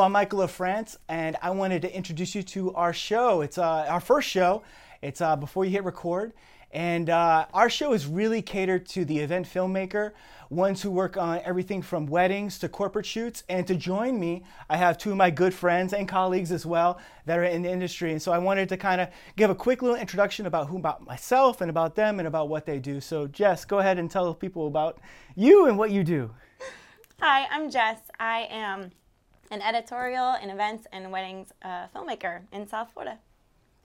I'm Michael LaFrance, and I wanted to introduce you to our show. It's uh, our first show. It's uh, before you hit record, and uh, our show is really catered to the event filmmaker, ones who work on everything from weddings to corporate shoots. And to join me, I have two of my good friends and colleagues as well that are in the industry. And so I wanted to kind of give a quick little introduction about who about myself and about them and about what they do. So Jess, go ahead and tell people about you and what you do. Hi, I'm Jess. I am an editorial and events and weddings uh, filmmaker in South Florida.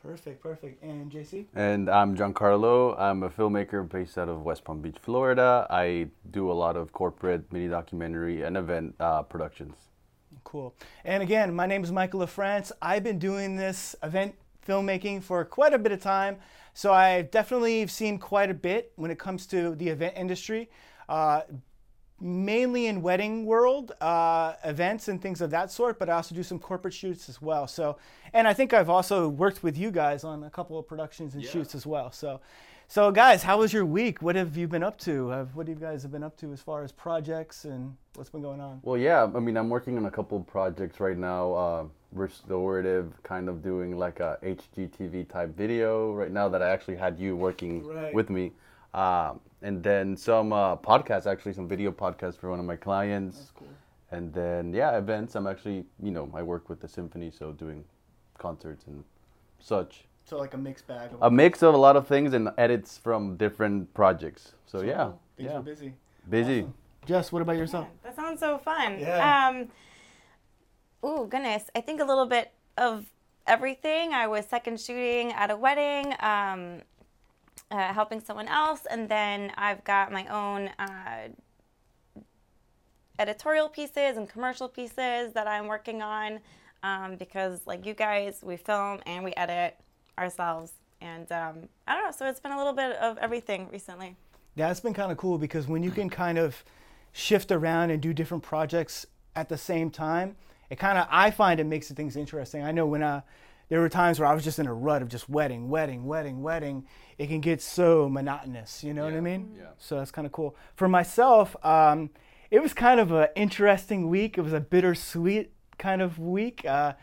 Perfect, perfect. And JC? And I'm JeanCarlo. I'm a filmmaker based out of West Palm Beach, Florida. I do a lot of corporate mini documentary and event uh, productions. Cool. And again, my name is Michael LaFrance. I've been doing this event filmmaking for quite a bit of time. So I've definitely seen quite a bit when it comes to the event industry. Uh, mainly in wedding world uh, events and things of that sort, but I also do some corporate shoots as well. So, and I think I've also worked with you guys on a couple of productions and yeah. shoots as well. So, so guys, how was your week? What have you been up to? what have you guys have been up to as far as projects and what's been going on? Well, yeah, I mean, I'm working on a couple of projects right now. Uh, restorative, kind of doing like a HGTV type video right now that I actually had you working right. with me. Um, and then some uh, podcasts, actually, some video podcasts for one of my clients. That's cool. And then yeah, events. I'm actually, you know, I work with the symphony, so doing concerts and such. So like a mixed bag. a mix of a lot of things and edits from different projects. So, so yeah, things yeah. busy. Busy. Awesome. Jess, what about yourself? Yeah, that sounds so fun. Yeah. Um, oh goodness, I think a little bit of everything. I was second shooting at a wedding. Um, uh, helping someone else, and then I've got my own uh, editorial pieces and commercial pieces that I'm working on um, because, like you guys, we film and we edit ourselves, and um, I don't know. So it's been a little bit of everything recently. It's been kind of cool because when you can kind of shift around and do different projects at the same time, it kind of I find it makes things interesting. I know when I there were times where I was just in a rut of just wedding, wedding, wedding, wedding. It can get so monotonous, you know yeah. what I mean? Yeah. So that's kind of cool. For myself, um, it was kind of an interesting week. It was a bittersweet kind of week. Uh,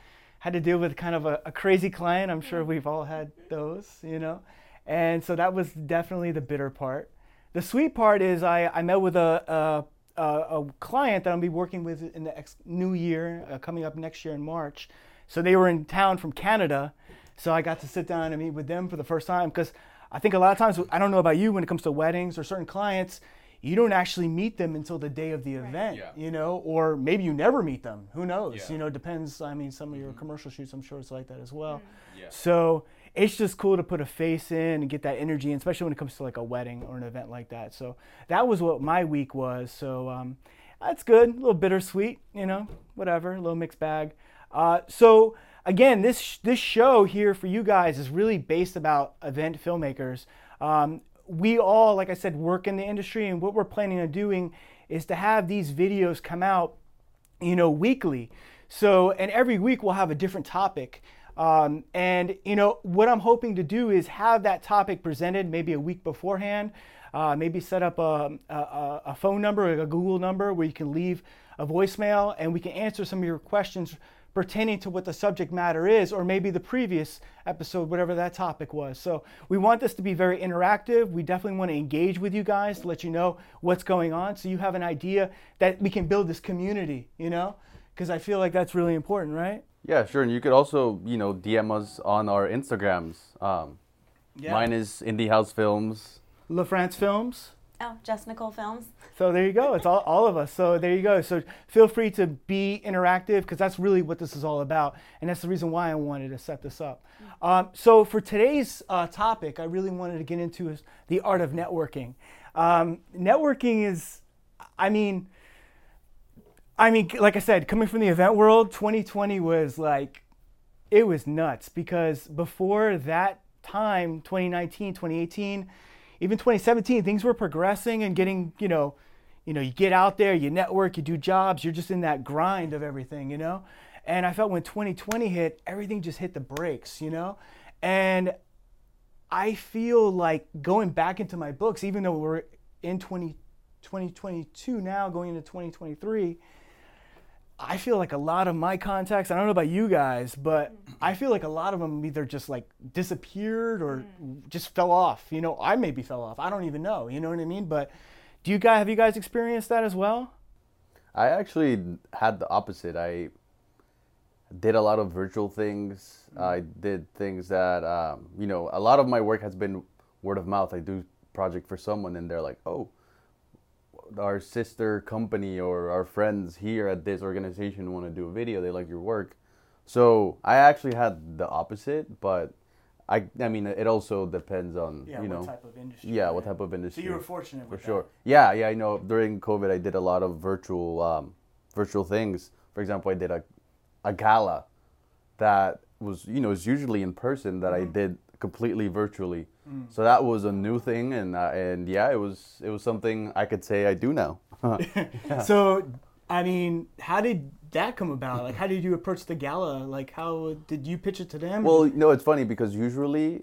had to deal with kind of a, a, crazy client. I'm sure we've all had those, you know. And so that was definitely the bitter part. The sweet part is I, I met with a, a, a client that I'll be working with in the ex- new year, uh, coming up next year in March. So they were in town from Canada. So I got to sit down and meet with them for the first time because I think a lot of times, I don't know about you when it comes to weddings or certain clients, you don't actually meet them until the day of the event, yeah. you know, or maybe you never meet them. Who knows? Yeah. You know, depends. I mean, some of your mm-hmm. commercial shoots, I'm sure it's like that as well. Mm-hmm. Yeah. So it's just cool to put a face in and get that energy, especially when it comes to like a wedding or an event like that. So that was what my week was. So um, that's good. A little bittersweet, you know, whatever, a little mixed bag. Uh, so again, this this show here for you guys is really based about event filmmakers. Um, we all, like I said, work in the industry, and what we're planning on doing is to have these videos come out, you know, weekly. So, and every week we'll have a different topic. Um, and you know what I'm hoping to do is have that topic presented maybe a week beforehand. Uh, maybe set up a, a, a phone number, a Google number, where you can leave a voicemail, and we can answer some of your questions pertaining to what the subject matter is, or maybe the previous episode, whatever that topic was. So we want this to be very interactive. We definitely want to engage with you guys to let you know what's going on so you have an idea that we can build this community, you know? Because I feel like that's really important, right? Yeah, sure. And you could also, you know, DM us on our Instagrams. Um, yeah. Mine is Indie House Films. LaFrance Films. Oh, Jess Nicole Films. So there you go. It's all, all of us. So there you go. So feel free to be interactive because that's really what this is all about. And that's the reason why I wanted to set this up. Um, so for today's uh, topic, I really wanted to get into is the art of networking. Um, networking is, I mean, I mean, like I said, coming from the event world, 2020 was like, it was nuts because before that time, 2019, 2018, even 2017, things were progressing and getting, you know, you know, you get out there, you network, you do jobs, you're just in that grind of everything, you know? And I felt when 2020 hit, everything just hit the brakes, you know? And I feel like going back into my books, even though we're in 20, 2022 now, going into 2023, I feel like a lot of my contacts, I don't know about you guys, but I feel like a lot of them either just like disappeared or just fell off. You know, I maybe fell off. I don't even know. You know what I mean? But do you guys have you guys experienced that as well? I actually had the opposite. I did a lot of virtual things. I did things that um, you know. A lot of my work has been word of mouth. I do project for someone, and they're like, "Oh, our sister company or our friends here at this organization want to do a video. They like your work." So I actually had the opposite, but I I mean it also depends on you know what type of industry. yeah what type of industry. So you were fortunate for sure. Yeah, yeah, I know. During COVID, I did a lot of virtual, um, virtual things. For example, I did a, a gala, that was you know is usually in person that I did completely virtually. So that was a new thing, and uh, and yeah, it was it was something I could say I do now. So, I mean, how did that come about? Like, how did you approach the gala? Like, how did you pitch it to them? Well, you know, it's funny because usually,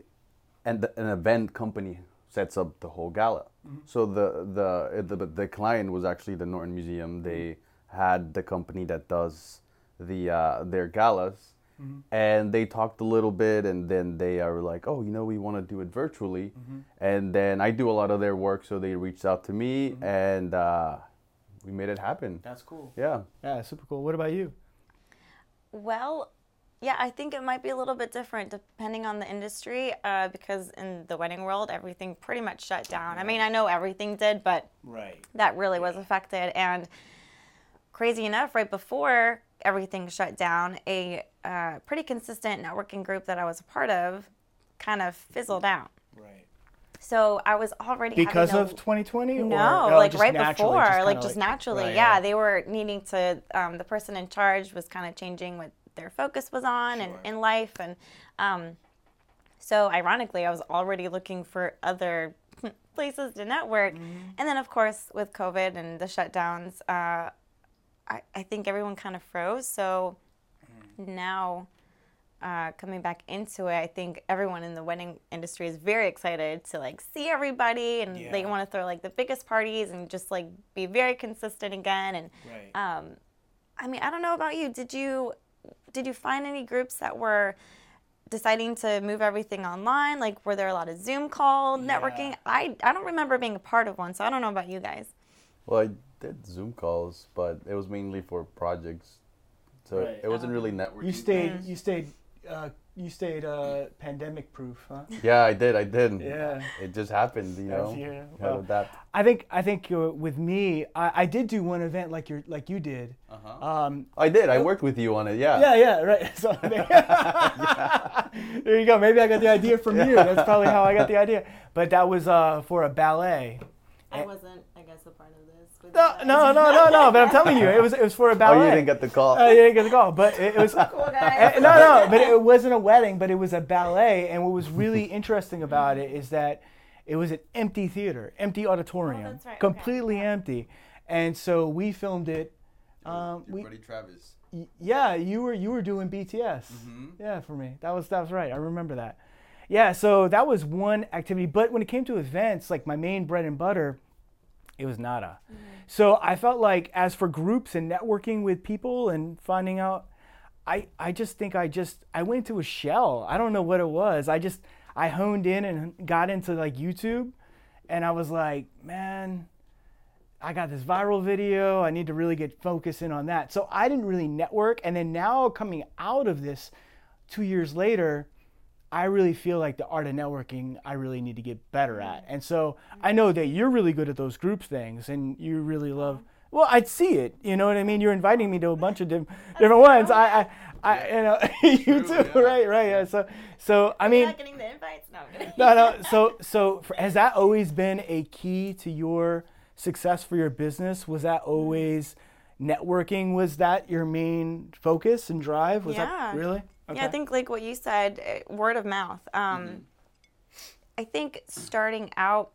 an, an event company sets up the whole gala. So the, the the the client was actually the Norton Museum. They had the company that does the uh, their galas, and they talked a little bit, and then they are like, oh, you know, we want to do it virtually, and then I do a lot of their work, so they reached out to me, and uh, we made it happen. that's cool. Yeah. Yeah, super cool. What about you? Well, yeah, I think it might be a little bit different depending on the industry uh, because in the wedding world, everything pretty much shut down. I mean, I know everything did, but Right. that really was affected. And crazy enough, right before everything shut down, a uh, pretty consistent networking group that I was a part of kind of fizzled out. Right. So I was already Because having of 2020? no, or, oh, like right before, just like kinda just naturally, right, yeah. right. They were needing to. Um, the person in charge was kind of changing what their focus was on and in life, and um, so ironically, I was already looking for other places to network, Mm-hmm. and then of course with COVID and the shutdowns, uh, I, I think everyone kind of froze. So. Now. Uh, coming back into it, I think everyone in the wedding industry is very excited to like see everybody, and they want to throw like the biggest parties and just like be very consistent again. And Right. um, I mean, I don't know about you. Did you did you find any groups that were deciding to move everything online? Like, were there a lot of Zoom call networking? Yeah. I I don't remember being a part of one, so I don't know about you guys. Well, I did Zoom calls, but it was mainly for projects, so Right. it wasn't really networking. You stayed. You stayed. Uh, you stayed uh, pandemic proof, huh? Yeah, I did. I did. Yeah. It just happened, you know. Yeah, well, to. I think. I think uh, with me, I, I did do one event like you like you did. Uh-huh. Um, I did. I worked with you on it. Yeah. yeah, yeah, right. So, there you go. Maybe I got the idea from you. That's probably how I got the idea. But that was uh, for a ballet. I wasn't, I guess, a part of this. No, no, no, no, no. But I'm telling you, it was it was for a ballet. Oh, ballet. you didn't get the call. Uh, you didn't get the call, but it, it was. Cool Uh, no, no, but it wasn't a wedding, but it was a ballet. And what was really interesting about it is that it was an empty theater, empty auditorium, Oh, that's right, okay. completely empty. And so we filmed it. Um, we, Travis. y- yeah, you were you were doing BTS. Mm-hmm. Yeah, for me, that was that was right. I remember that. Yeah, so that was one activity. But when it came to events, like my main bread and butter, it was nada. So I felt like as for groups and networking with people and finding out, I I just think I just I went to a shell. I don't know what it was. I just I honed in and got into like YouTube, and I was like, man. I got this viral video. I need to really get focused in on that. So I didn't really network. And then now coming out of this two years later, I really feel like the art of networking I really need to get better at. And so I know that you're really good at those group things and you really love well, I'd see it. You know what I mean? You're inviting me to a bunch of diff- different ones. I, I, I, you know, you too, right, right. Yeah. So, so I mean, not getting the invites? No, no, no. So, so for, has that always been a key to your success for your business? Was that always networking? Was that your main focus and drive? Was Yeah. that really? Yeah, I think like what you said, uh, word of mouth. Um, Mm-hmm. I think starting out,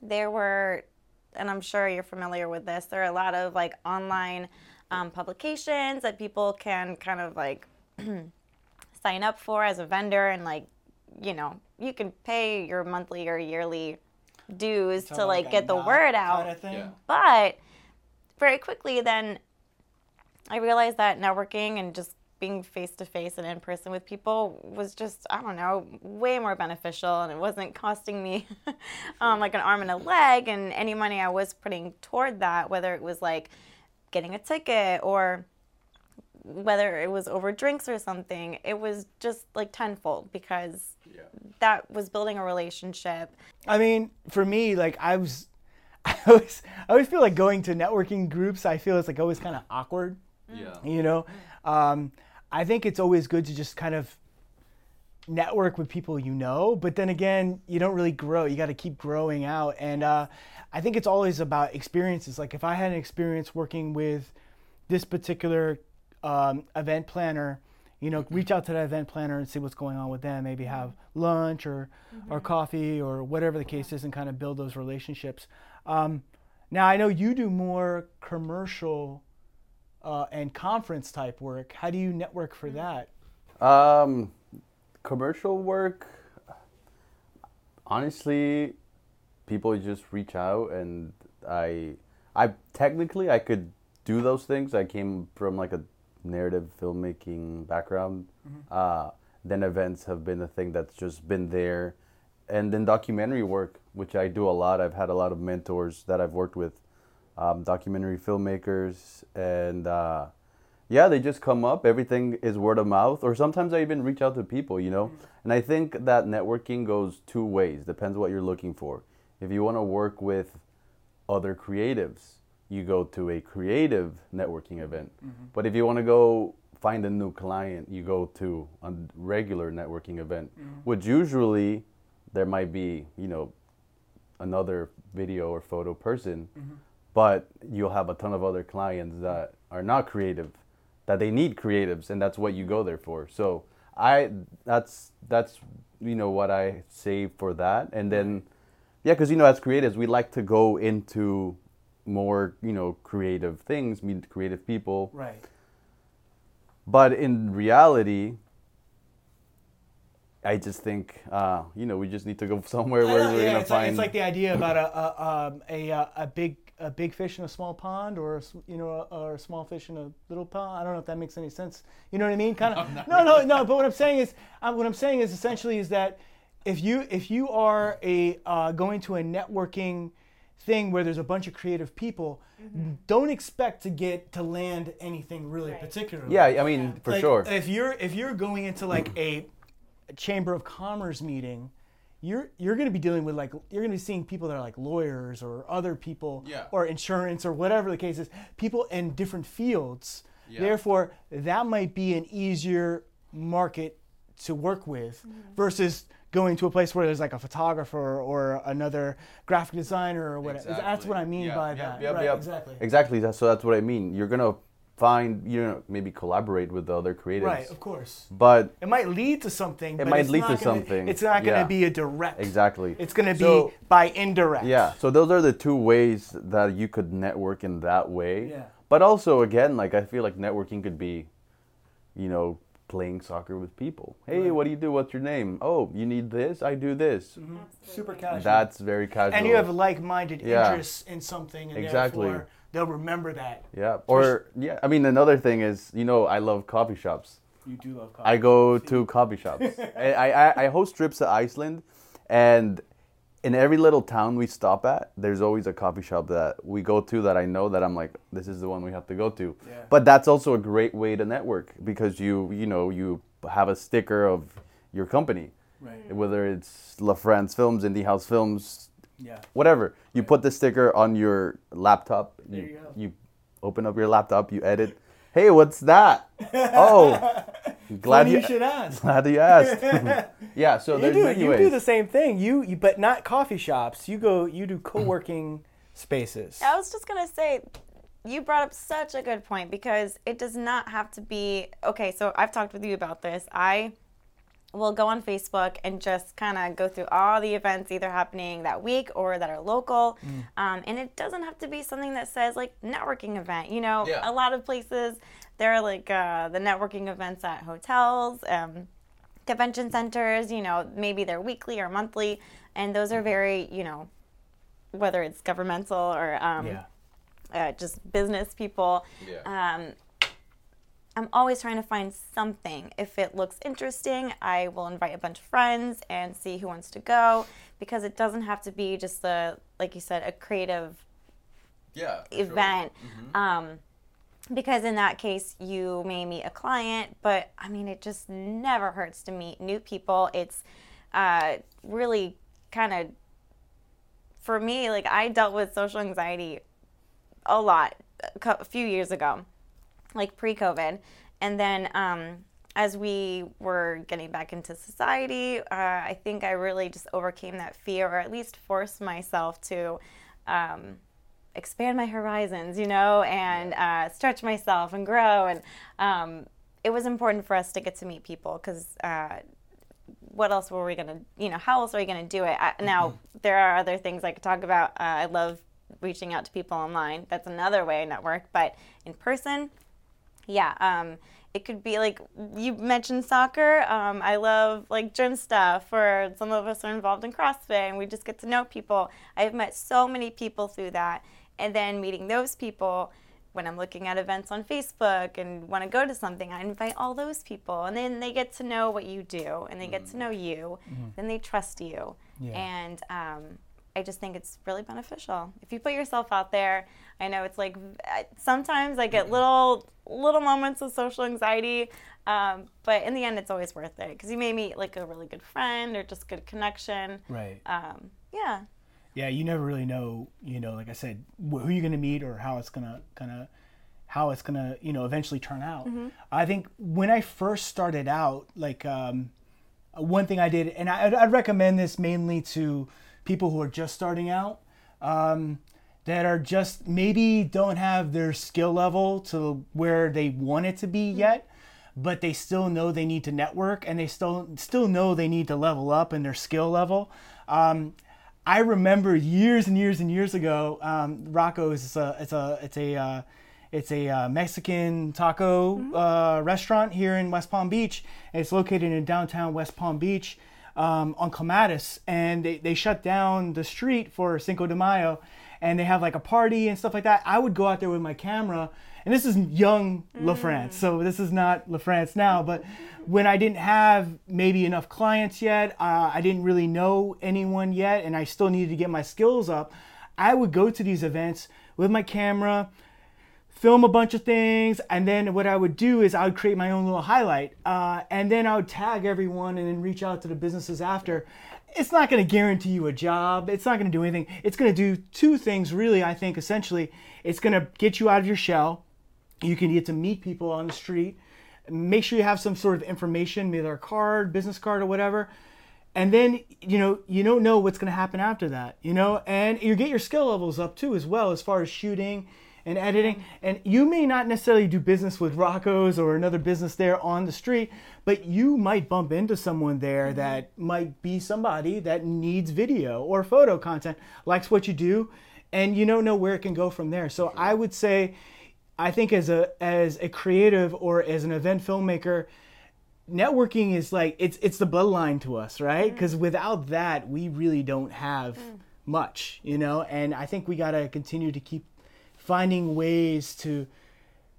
there were, and I'm sure you're familiar with this. There are a lot of like online um, publications that people can kind of like sign up for as a vendor, and like, you know, you can pay your monthly or yearly dues to like get the word out. Kind of thing. Yeah. But very quickly, then I realized that networking and just being face to face and in person with people was just I don't know way more beneficial and it wasn't costing me um, like an arm and a leg and any money I was putting toward that whether it was like getting a ticket or whether it was over drinks or something. It was just like tenfold because yeah. that was building a relationship. I mean for me like I was I always I always feel like going to networking groups I feel it's like always kind of awkward yeah. you know? Um, I think it's always good to just kind of network with people you know, but then again, you don't really grow. You got to keep growing out. And uh, I think it's always about experiences. Like if I had an experience working with this particular um, event planner, you know, reach out to that event planner and see what's going on with them. Maybe have lunch or, mm-hmm. or coffee or whatever the case is and kind of build those relationships. Um, now, I know you do more commercial uh, and conference type work. How do you network for that? Um, commercial work, honestly, people just reach out, and I, I technically I could do those things. I came from like a narrative filmmaking background. Mm-hmm. Uh, then events have been a thing that's just been there, and then documentary work, which I do a lot. I've had a lot of mentors that I've worked with um, documentary filmmakers, and uh, yeah, they just come up. Everything is word of mouth, or sometimes I even reach out to people, you know. Mm-hmm. And I think that networking goes two ways. Depends what you're looking for. If you want to work with other creatives, you go to a creative networking event. Mm-hmm. But if you want to go find a new client, you go to a regular networking event, mm-hmm. which usually there might be, you know, another video or photo person. Mm-hmm but you'll have a ton of other clients that are not creative that they need creatives and that's what you go there for. So i that's that's you know what i say for that. And then yeah because you know as creatives we like to go into more you know creative things meet creative people. Right. But in reality I just think, uh, you know, we just need to go somewhere where we're yeah, gonna it's find. Like, it's like the idea about a a, um, a, a big a big fish in a small pond or you know or a small fish in a little pond. I don't know if that makes any sense. You know what I mean? Kind of. No, no, no, no. But what I'm saying is, uh, what I'm saying is essentially is that if you if you are a uh, going to a networking thing where there's a bunch of creative people, mm-hmm. don't expect to get to land anything really right. particular. Yeah, I mean for like, sure. If you're if you're going into like a, a chamber of commerce meeting you're you're going to be dealing with like you're going to be seeing people that are like lawyers or other people yeah. or insurance or whatever the case is people in different fields yeah. therefore that might be an easier market to work with mm-hmm. versus going to a place where there's like a photographer or another graphic designer or whatever exactly. that's what i mean yeah. by that right, exactly exactly so that's what i mean you're going to find you know maybe collaborate with the other creatives. Right of course. But it might lead to something it might lead to gonna, something. it's not going to yeah. be a direct. Exactly. It's going to be so, by indirect. yeah so those are the two ways that you could network in that way. Yeah. But also again like i feel like networking could be you know playing soccer with people. Hey right. what do you do? What's your name? Oh you need this? I do this. Mm-hmm. super casual. that's very casual. And you have like-minded yeah. interests in something and exactly. therefore they'll remember that. Yeah. Or yeah, I mean another thing is, you know, I love coffee shops. You do love coffee. I go to coffee shops. I, I I host trips to Iceland, and in every little town we stop at, there's always a coffee shop that we go to that I know that I'm like, this is the one we have to go to. Yeah. But that's also a great way to network because you you know you have a sticker of your company, right. whether it's LaFrance Films, Indie House Films, yeah. Whatever. You put the sticker on your laptop. There you, you go. You open up your laptop. You edit. Hey, what's that? oh, glad Funny you, you should ask. Glad you asked. yeah. So there's you do, many you ways. do the same thing. You, you but not coffee shops. You go. You do co-working spaces. I was just gonna say. You brought up such a good point because it does not have to be okay. So I've talked with you about this. I will go on Facebook and just kind of go through all the events either happening that week or that are local. Mm. Um, and it doesn't have to be something that says like networking event. You know, yeah. a lot of places there are like uh, the networking events at hotels, um, convention centers. You know, maybe they're weekly or monthly, and those are very you know, whether it's governmental or um, yeah. uh, just business people. Yeah. I'm always trying to find something. If it looks interesting, I will invite a bunch of friends and see who wants to go because it doesn't have to be just the like you said a creative yeah, event. Sure. Mm-hmm. Um, because in that case you may meet a client but i mean it just never hurts to meet new people it's uh, really kind of for me like i dealt with social anxiety a lot a few years ago like pre-covid and then um, as we were getting back into society uh, i think i really just overcame that fear or at least forced myself to um, expand my horizons, you know, and uh, stretch myself and grow. And um, it was important for us to get to meet people because uh, what else were we going to, you know, how else are we going to do it? I, now, mm-hmm. there are other things I could talk about. Uh, I love reaching out to people online. That's another way I network. But in person, yeah. Um, it could be like you mentioned soccer. Um, I love like gym stuff, or some of us are involved in CrossFit, and we just get to know people. I've met so many people through that, and then meeting those people when I'm looking at events on Facebook and want to go to something, I invite all those people, and then they get to know what you do, and they get to mm. know you, mm-hmm. then they trust you, yeah. and um, I just think it's really beneficial if you put yourself out there. I know it's like sometimes I get little little moments of social anxiety, um, but in the end, it's always worth it because you may meet like a really good friend or just good connection. Right. Um, yeah yeah, you never really know, you know, like I said, who you're going to meet or how it's going to kind of how it's going to, you know, eventually turn out. Mm-hmm. I think when I first started out, like um, one thing I did, and I, I'd recommend this mainly to people who are just starting out, um, that are just maybe don't have their skill level to where they want it to be mm-hmm. yet but they still know they need to network and they still still know they need to level up in their skill level. Um, I remember years and years and years ago, um, Rocco's is a it's a it's a uh, it's a uh, Mexican taco mm-hmm. uh, restaurant here in West Palm Beach. It's located in downtown West Palm Beach um, on Clematis, and they, they shut down the street for Cinco de Mayo, and they have like a party and stuff like that. I would go out there with my camera and this is young mm. LaFrance, so this is not LaFrance now, but when I didn't have maybe enough clients yet, uh, I didn't really know anyone yet, and I still needed to get my skills up, I would go to these events with my camera, film a bunch of things, and then what I would do is I would create my own little highlight, uh, and then I would tag everyone and then reach out to the businesses after. It's not going to guarantee you a job. It's not going to do anything. It's going to do two things, really, I think, essentially. It's going to get you out of your shell you can get to meet people on the street. Make sure you have some sort of information, either a card, business card, or whatever. And then you know you don't know what's going to happen after that, you know, and you get your skill levels up too as well as far as shooting and editing. And you may not necessarily do business with Rocco's or another business there on the street, but you might bump into someone there mm-hmm. that might be somebody that needs video or photo content, likes what you do, and you don't know where it can go from there. So I would say I think as a as a creative or as an event filmmaker, networking is like it's it's the bloodline to us, right? Because mm. without that, we really don't have mm. much, you know. And I think we gotta continue to keep finding ways to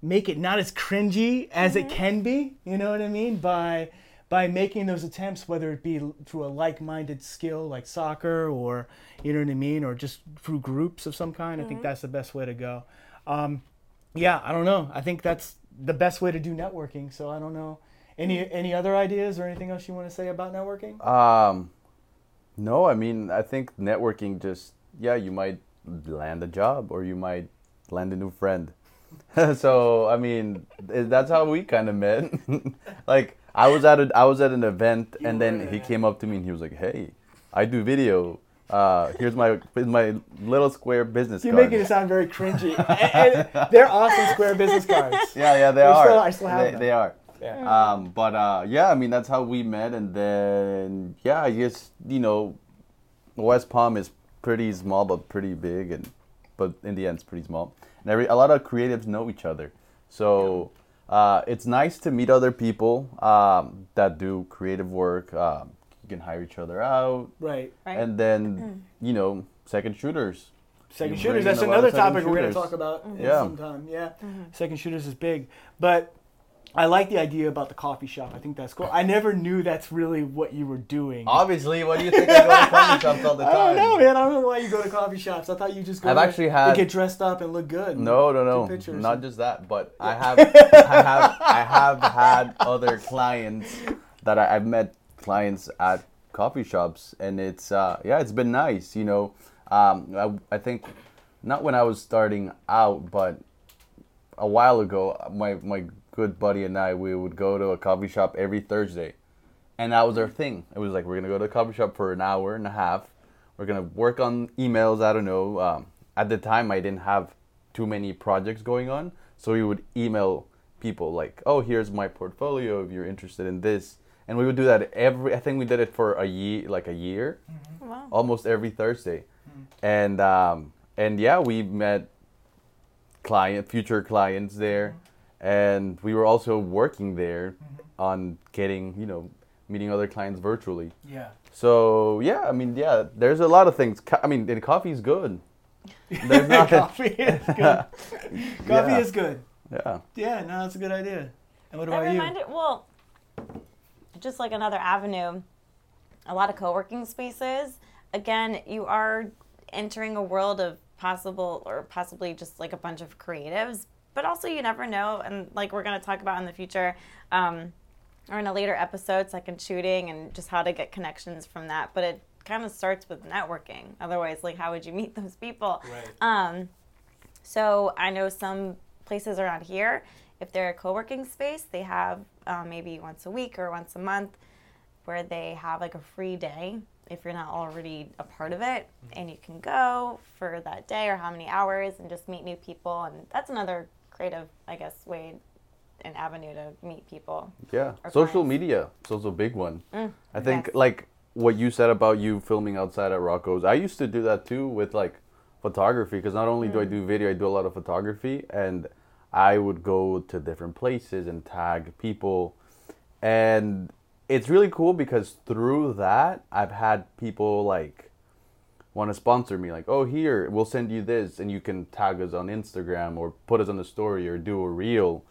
make it not as cringy as mm-hmm. it can be. You know what I mean? By by making those attempts, whether it be through a like-minded skill like soccer, or you know what I mean, or just through groups of some kind. Mm-hmm. I think mm-hmm. that's the best way to go. Um, yeah, I don't know. I think that's the best way to do networking. So I don't know. Any any other ideas or anything else you want to say about networking? Um, no. I mean, I think networking just yeah, you might land a job or you might land a new friend. so I mean, that's how we kind of met. like I was at a I was at an event and then he came up to me and he was like, "Hey, I do video uh, here's my my little square business You're card. making it sound very cringy. and, and they're awesome square business cards. Yeah, yeah, they are. Still, I still have they, them. They are. Yeah. Um, but uh, yeah, I mean that's how we met, and then yeah, I guess you know, West Palm is pretty small but pretty big, and but in the end it's pretty small. And every a lot of creatives know each other, so uh, it's nice to meet other people um, that do creative work. Um, you can hire each other out. Right. right. And then, mm-hmm. you know, second shooters. Second you shooters. That's another topic we're going to talk about mm-hmm. yeah. sometime. Yeah. Mm-hmm. Second shooters is big. But I like the idea about the coffee shop. I think that's cool. I never knew that's really what you were doing. Obviously, what do you think I go to coffee shops all the time? I don't know, man. I don't know why you go to coffee shops. I thought you just go I've actually to had- get dressed up and look good. No, no, no, pictures. not just that, but I have, I have, I have had other clients that I, I've met clients at coffee shops, and it's, uh, yeah, it's been nice. You know, um, I, I think not when I was starting out, but a while ago, my my good buddy and I, we would go to a coffee shop every Thursday, and that was our thing. It was like we're gonna go to a coffee shop for an hour and a half. We're gonna work on emails. I don't know. Um, at the time, I didn't have too many projects going on, so we would email people like, "Oh, here's my portfolio. If you're interested in this," and we would do that every. I think we did it for a year, like a year, Wow. almost every Thursday, and um, and yeah, we met client, future clients there, and we were also working there mm-hmm. on getting, you know, meeting other clients virtually. Yeah. So yeah, I mean, yeah, there's a lot of things. Co- I mean, and coffee is good. There's not coffee is good. coffee Yeah. is good. yeah. Yeah, no, that's a good idea. And what That about you? well, just like another avenue, a lot of co working spaces. Again, you are entering a world of possible or possibly just like a bunch of creatives, but also you never know. And like we're going to talk about in the future, um, or in a later episode, second shooting and just how to get connections from that. But it kind of starts with networking. Otherwise, like, how would you meet those people? Right. Um, so I know some places around here, if they're a co-working space, they have um, maybe once a week or once a month where they have like a free day if you're not already a part of it and you can go for that day or how many hours and just meet new people and that's another creative i guess way an avenue to meet people Yeah, social clients. media is also a big one. Mm, I think yes. like what you said about you filming outside at Rocco's. I used to do that too with like photography because not only do I Mm. do video, I do a lot of photography, and I would go to different places and tag people, and it's really cool because through that I've had people like want to sponsor me like oh here we'll send you this and you can tag us on instagram or put us on the story or do a reel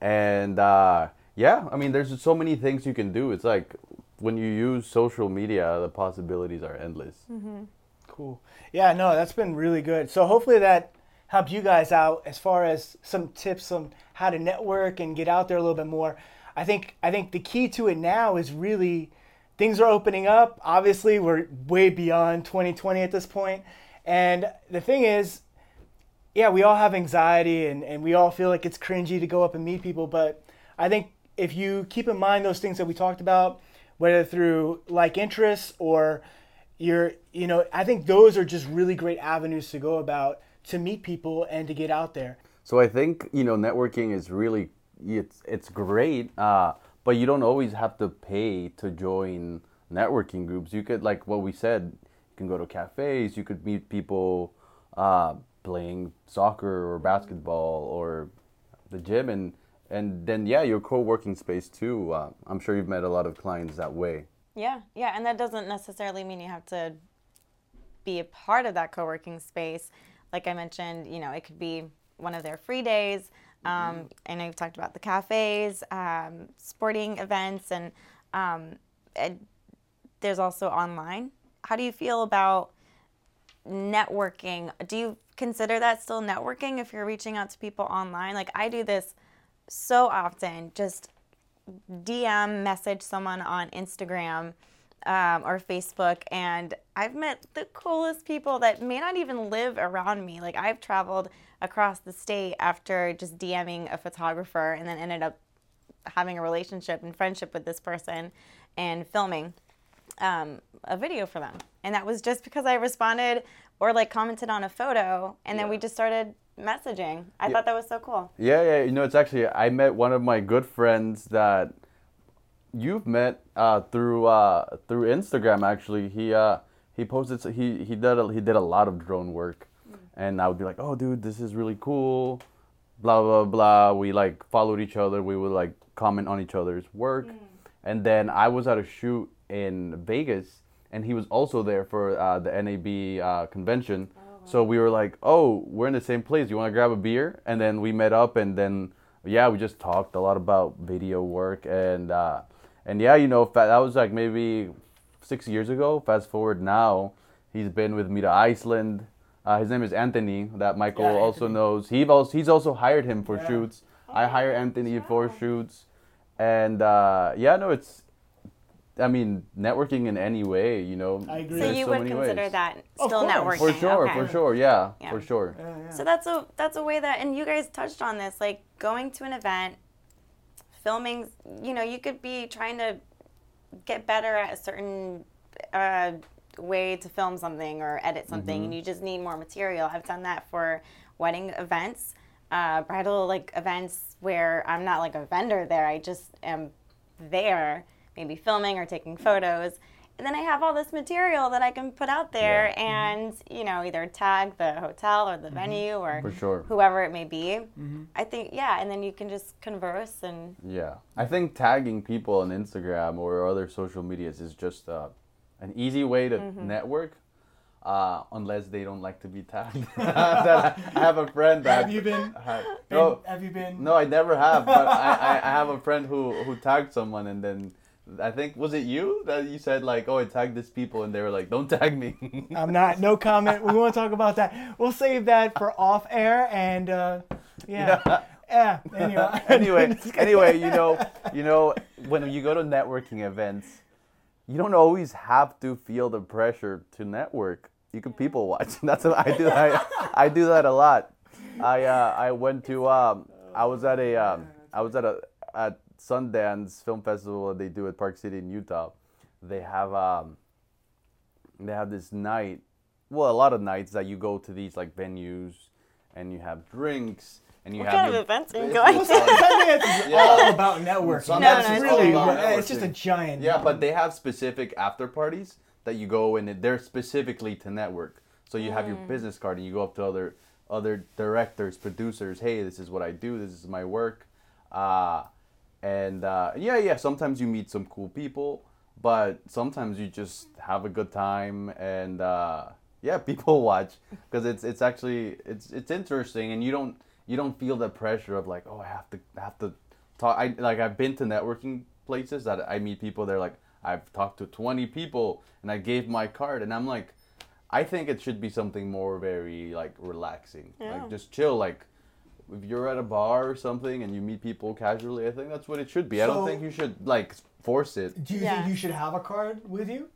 and uh, yeah i mean there's so many things you can do it's like when you use social media the possibilities are endless Cool. Yeah, no, that's been really good. So hopefully that helped you guys out as far as some tips on how to network and get out there a little bit more. I think I think the key to it now is really things are opening up. Obviously, we're way beyond 2020 at this point. And the thing is, yeah, we all have anxiety and, and we all feel like it's cringy to go up and meet people. But I think if you keep in mind those things that we talked about, whether through like interests or you're, you know, I think those are just really great avenues to go about to meet people and to get out there. So I think you know networking is really it's it's great, uh, but you don't always have to pay to join networking groups. You could like what we said, you can go to cafes, you could meet people uh, playing soccer or basketball or the gym, and and then yeah, your co-working space too. Uh, I'm sure you've met a lot of clients that way. yeah yeah and that doesn't necessarily mean you have to be a part of that co-working space like i mentioned you know it could be one of their free days um, i know you've talked about the cafes um, sporting events and um, and there's also online. How do you feel about networking? Do you consider that still networking if you're reaching out to people online? Like i do this so often just DM message someone on Instagram um, or Facebook, and I've met the coolest people that may not even live around me. Like I've traveled across the state after just DMing a photographer, and then ended up having a relationship and friendship with this person, and filming um, a video for them. And that was just because I responded or like commented on a photo, and then we just started messaging. I thought that was so cool. Yeah, yeah. You know, it's actually I met one of my good friends that you've met uh, through uh, through Instagram. Actually, he uh, he posted he he did a, he did a lot of drone work, and I would be like, oh, dude, this is really cool. Blah blah blah. We like followed each other. We would like comment on each other's work, and then I was at a shoot in Vegas, and he was also there for uh, the NAB uh, convention. So we were like, "Oh, we're in the same place. You want to grab a beer?" And then we met up, and then yeah, we just talked a lot about video work and uh, and yeah, you know, fa- that was like maybe six years ago. Fast forward now, he's been with me to Iceland. Uh, his name is Anthony, that Michael Yeah, also Anthony. knows. He also he's also hired him for Yeah. shoots. I hire Anthony for shoots, and uh, yeah, no, it's. I mean, networking in any way, you know. I agree. So there's you so would many consider ways. that Of still course. networking. For sure, okay. for sure, yeah, Yeah. for sure. Yeah, yeah. So that's a that's a way that, and you guys touched on this, like going to an event, filming. You know, you could be trying to get better at a certain uh, way to film something or edit something, and you just need more material. I've done that for wedding events, uh, bridal like events where I'm not like a vendor there. I just am there, maybe filming or taking photos. And then I have all this material that I can put out there and, you know, either tag the hotel or the venue or For sure. whoever it may be. I think, yeah, and then you can just converse and Yeah, I think tagging people on Instagram or other social medias is just uh, an easy way to Mm-hmm. network, uh, unless they don't like to be tagged. That I have a friend that Have you been? had- been- no, Have you been? no, I never have. But I, I, I have a friend who who tagged someone and then. I think was it you that you said like, oh, I tagged this people and they were like, don't tag me. I'm not. No comment. We won't talk about that. We'll save that for off air. And uh, yeah. Yeah. Anyway. anyway, anyway, you know, you know, when you go to networking events, you don't always have to feel the pressure to network. You can people watch. That's what I do. I, I do that a lot. I uh, I went to um, I was at a um, I was at a at Sundance Film Festival that they do at Park City in Utah. They have um, they have this night, well, a lot of nights that you go to these like venues and you have drinks and you what have kind of events are you It's going just to? like- Sundance is Yeah. all about networking. Sundance That's is really all about it's just a giant. Yeah, but they have specific after parties that you go and they're specifically to network. So you have your business card and you go up to other other directors, producers. Hey, this is what I do. This is my work. Uh, and uh, yeah, yeah. Sometimes you meet some cool people, but sometimes you just have a good time and uh, yeah, people watch because it's it's actually it's it's interesting and you don't you don't feel the pressure of like oh I have to I have to talk. I like I've been to networking places that I meet people. They're like I've talked to twenty people and I gave my card and I'm like. I think it should be something more very like relaxing, Yeah. like just chill. Like if you're at a bar or something and you meet people casually, I think that's what it should be. I don't think you should like force it. Do you Yeah. think you should have a card with you?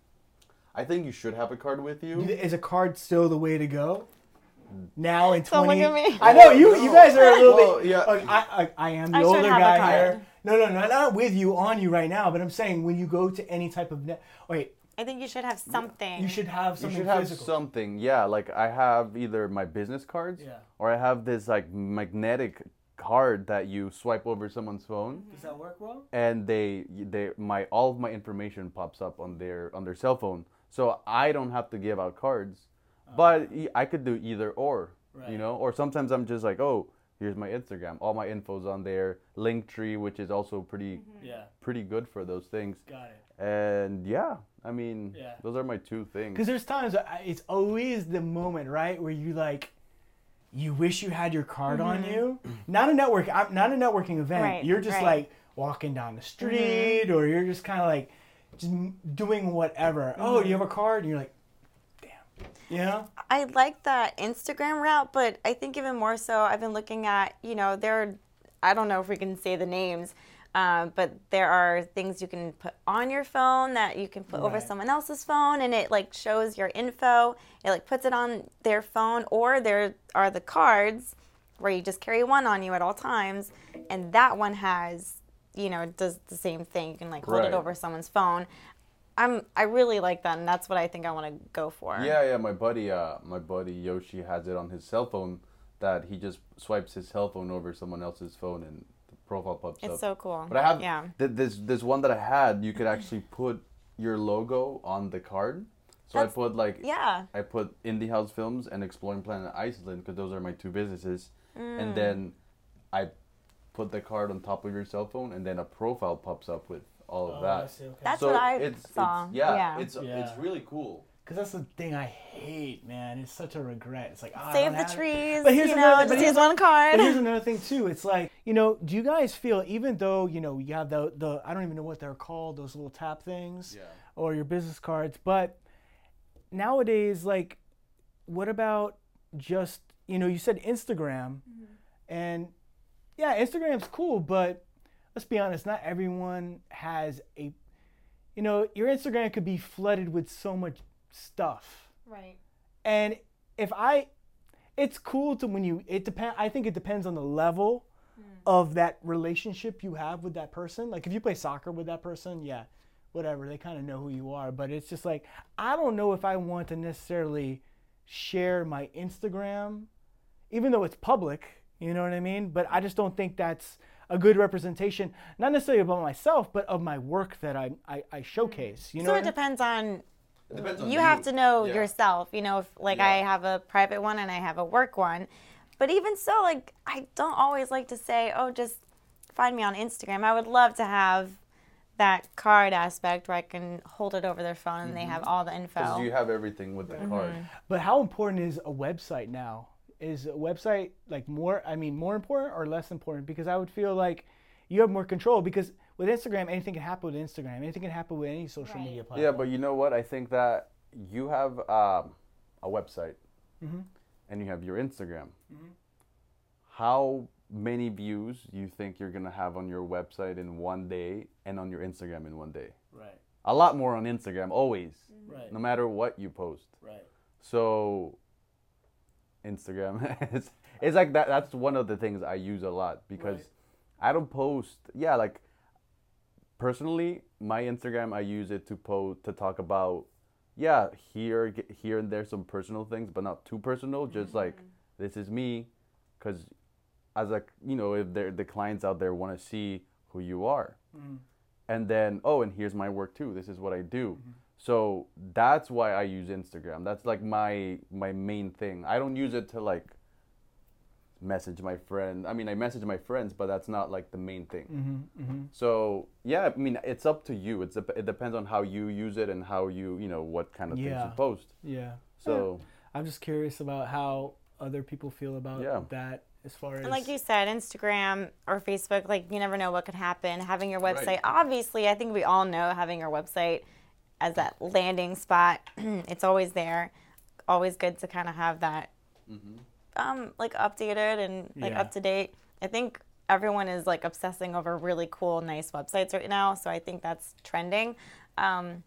I think you should have a card with you. Is a card still the way to go? Now in Don't look twenty, at me. I know you. You guys are a little Well, bit. yeah. Look, I, I, I am the I should older have a guy card. here. No, no, no, not with you on you right now. But I'm saying when you go to any type of net. Wait, I think you should have something. you should have You something should have physical. something, yeah. Like I have either my business cards, Yeah. or I have this like magnetic card that you swipe over someone's phone, mm-hmm. Does that work well? and they they my all of my information pops up on their on their cell phone, so I don't have to give out cards, but I could do either or. Right. you know. Or sometimes I'm just like, oh, here's my Instagram, all my info's on there, Linktree, which is also pretty mm-hmm. Yeah, pretty good for those things, got it. and yeah, I mean, Yeah. those are my two things. Because there's times I- it's always the moment, right, where you like, you wish you had your card on mm-hmm. you. Not a network, I'm not a networking event. Right, you're just right. like walking down the mm-hmm. street, or you're just kind of like just doing whatever. Oh, do you have a card? And you're like, know? I like that Instagram route, but I think even more so, I've been looking at, you know, there are, I don't know if we can say the names, um, but there are things you can put on your phone that you can put over someone else's phone and it like shows your info. It like puts it on their phone, or there are the cards where you just carry one on you at all times, and that one has, you know, does the same thing. You can like hold Right. it over someone's phone. I'm I really like that, and that's what I think I want to go for. Yeah, yeah. My buddy, uh, my buddy Yoshi has it on his cell phone. That he just swipes his cell phone over someone else's phone and the profile pops up. It's so cool. But I have yeah. th- this this one that I had. You could actually put your logo on the card. So That's- I put like Yeah. I put Indie House Films and Exploring Planet Iceland because those are my two businesses. Mm. And then I put the card on top of your cell phone, and then a profile pops up with all of oh, that. That's so what I it's, saw. It's, yeah, Yeah. it's Yeah. it's really cool. because that's the thing I hate, man. It's such a regret. It's like oh, I Save don't the have it. trees. But here's you another- know, but just here's- one card. But here's another thing too. It's like you know, do you guys feel even though you know you have the the I don't even know what they're called those little tap things, Yeah. or your business cards, but nowadays like, what about just you know you said Instagram, mm-hmm. and yeah, Instagram's cool, but let's be honest, not everyone has a, you know, your Instagram could be flooded with so much stuff. right. And if I, it's cool to when you, it depend. I think it depends on the level hmm. of that relationship you have with that person. Like if you play soccer with that person, yeah, whatever, they kind of know who you are. But it's just like I don't know if I want to necessarily share my Instagram, even though it's public. You know what I mean? But I just don't think that's a good representation, not necessarily about myself, but of my work that I I, I mm. showcase. You know, so it depends on It depends on you have to know Yeah. yourself. You know, if like I have a private one and I have a work one, but even so, like I don't always like to say, oh, just find me on Instagram. I would love to have that card aspect where I can hold it over their phone and they mm-hmm. have all the info. Because you have everything with the mm-hmm. card. But how important is a website now? Is a website like more? I mean, more important or less important? Because I would feel like you have more control. Because with Instagram, anything can happen with Instagram. Anything can happen with any social Right. media platform. Yeah, but you know what? I think that you have um, a website Mm-hmm. and you have your Instagram. How many views you think you're gonna have on your website in one day and on your Instagram in one day? right, A lot more on Instagram, always, right, no matter what you post. right. So Instagram. It's it's like that that's one of the things I use a lot because Right. I don't post yeah like personally my Instagram I use it to post to talk about yeah here here and there some personal things but not too personal just like mm-hmm. this is me cuz as a you know if there the clients out there want to see who you are. Mm. And then oh and here's my work too this is what i do mm-hmm. So that's why i use instagram. That's like my my main thing. I don't use it to like message my friend. I mean i message my friends but that's not like the main thing. Mm-hmm, so yeah i mean it's up to you. It's it depends on how you use it and how you you know what kind of things you post. Yeah. so I'm just curious about how other people feel about Yeah. that as far as And like you said, Instagram or Facebook, like you never know what could happen. Having your website, Right. obviously, I think we all know having your website as that landing spot. it's always there. Always good to kind of have that, um, like updated and like Yeah. up to date. I think everyone is like obsessing over really cool, nice websites right now. So I think that's trending. Um,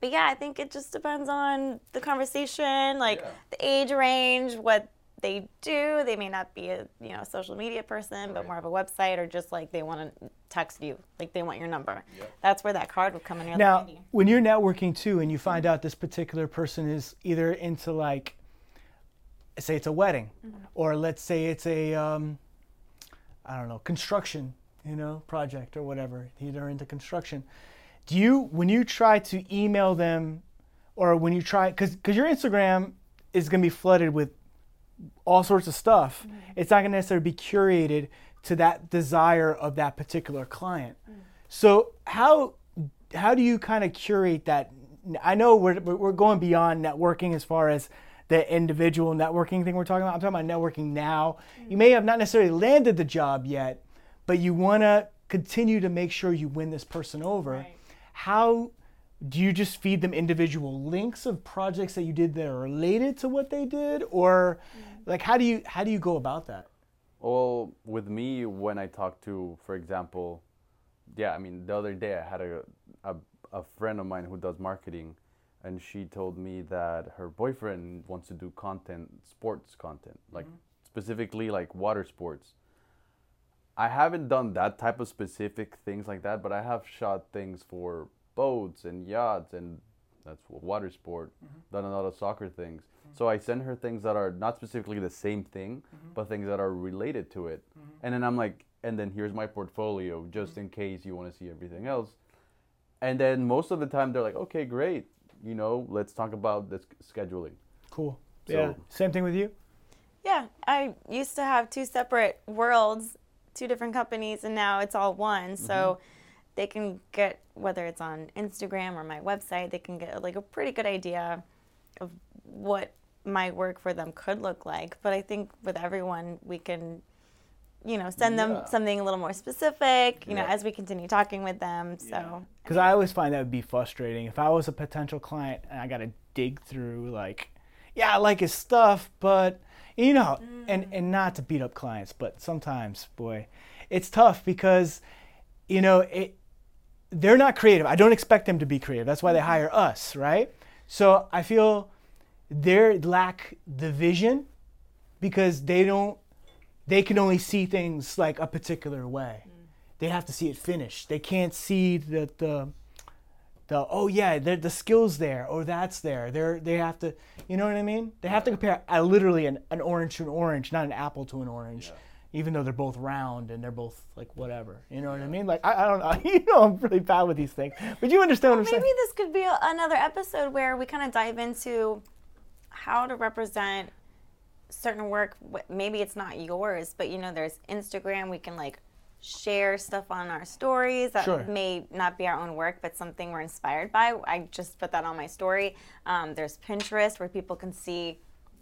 but yeah, I think it just depends on the conversation, like Yeah. the age range, what they do. They may not be a you know social media person, but more of a website, or just like they want to text you, like they want your number. That's where that card would come in really Now, handy. when you're networking too, and you find out this particular person is either into like, say it's a wedding, or let's say it's a, um, I don't know, construction, you know, project or whatever. They're into construction. Do you, when you try to email them, or when you try, because because your Instagram is gonna be flooded with all sorts of stuff. It's not going to necessarily be curated to that desire of that particular client. Mm. So how how do you kind of curate that? I know we're we're going beyond networking as far as the individual networking thing we're talking about. I'm talking about networking now. Mm. You may have not necessarily landed the job yet, but you want to continue to make sure you win this person over. Right. How do you just feed them individual links of projects that you did that are related to what they did or mm. like how do you how do you go about that Well, with me, when I talk to, for example, yeah, I mean, the other day I had a, a, a friend of mine who does marketing, and she told me that her boyfriend wants to do content, sports content, like mm-hmm. specifically like water sports. I haven't done that type of specific things like that, but I have shot things for boats and yachts and that's water sport. Mm-hmm. Done a lot of soccer things. Mm-hmm. So I send her things that are not specifically the same thing, mm-hmm. but things that are related to it. And then I'm like, and then here's my portfolio just in case you want to see everything else. And then most of the time they're like, okay, great. You know, let's talk about this scheduling. cool So- yeah same thing with you Yeah, I used to have two separate worlds, two different companies, and now it's all one. So they can get whether it's on Instagram or my website, they can get like a pretty good idea of what my work for them could look like. But I think with everyone, we can, you know, send Yeah. them something a little more specific, you know, as we continue talking with them. So, Because I always find that would be frustrating. If I was a potential client and I got to dig through, like, yeah, I like his stuff, but, you know, and, mm. and not to beat up clients, but sometimes, boy, it's tough because, you know, it, they're not creative. I don't expect them to be creative. That's why they hire us, right? So I feel they lack the vision because they don't, they can only see things like a particular way they have to see it finished. They can't see that the the oh yeah, the the skills there or that's there. They're they have to you know what I mean? They have to compare uh, literally an, an orange to an orange, not an apple to an orange. Even though they're both round and they're both like whatever, you know what I mean? Like I, I don't know, you know I'm really bad with these things, but you understand what I'm maybe saying? this could be a, another episode where we kind of dive into how to represent certain work. Maybe it's not yours, but you know, there's Instagram. We can like share stuff on our stories that Sure. may not be our own work, but something we're inspired by. I just put that on my story. Um, there's Pinterest where people can see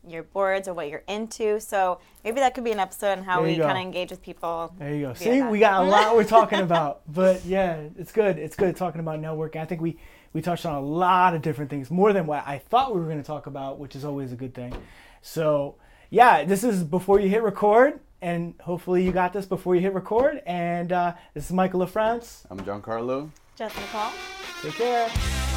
your boards or what you're into. So maybe that could be an episode on how we kind of engage with people. There you go. See, that. we got a lot we're talking about, but yeah, it's good. It's good talking about networking. I think we we touched on a lot of different things, more than what I thought we were going to talk about, which is always a good thing. So yeah, this is before you hit record, and hopefully you got this before you hit record. And uh, this is Michael LaFrance. I'm JeanCarlo. Jess Nicole. Take care.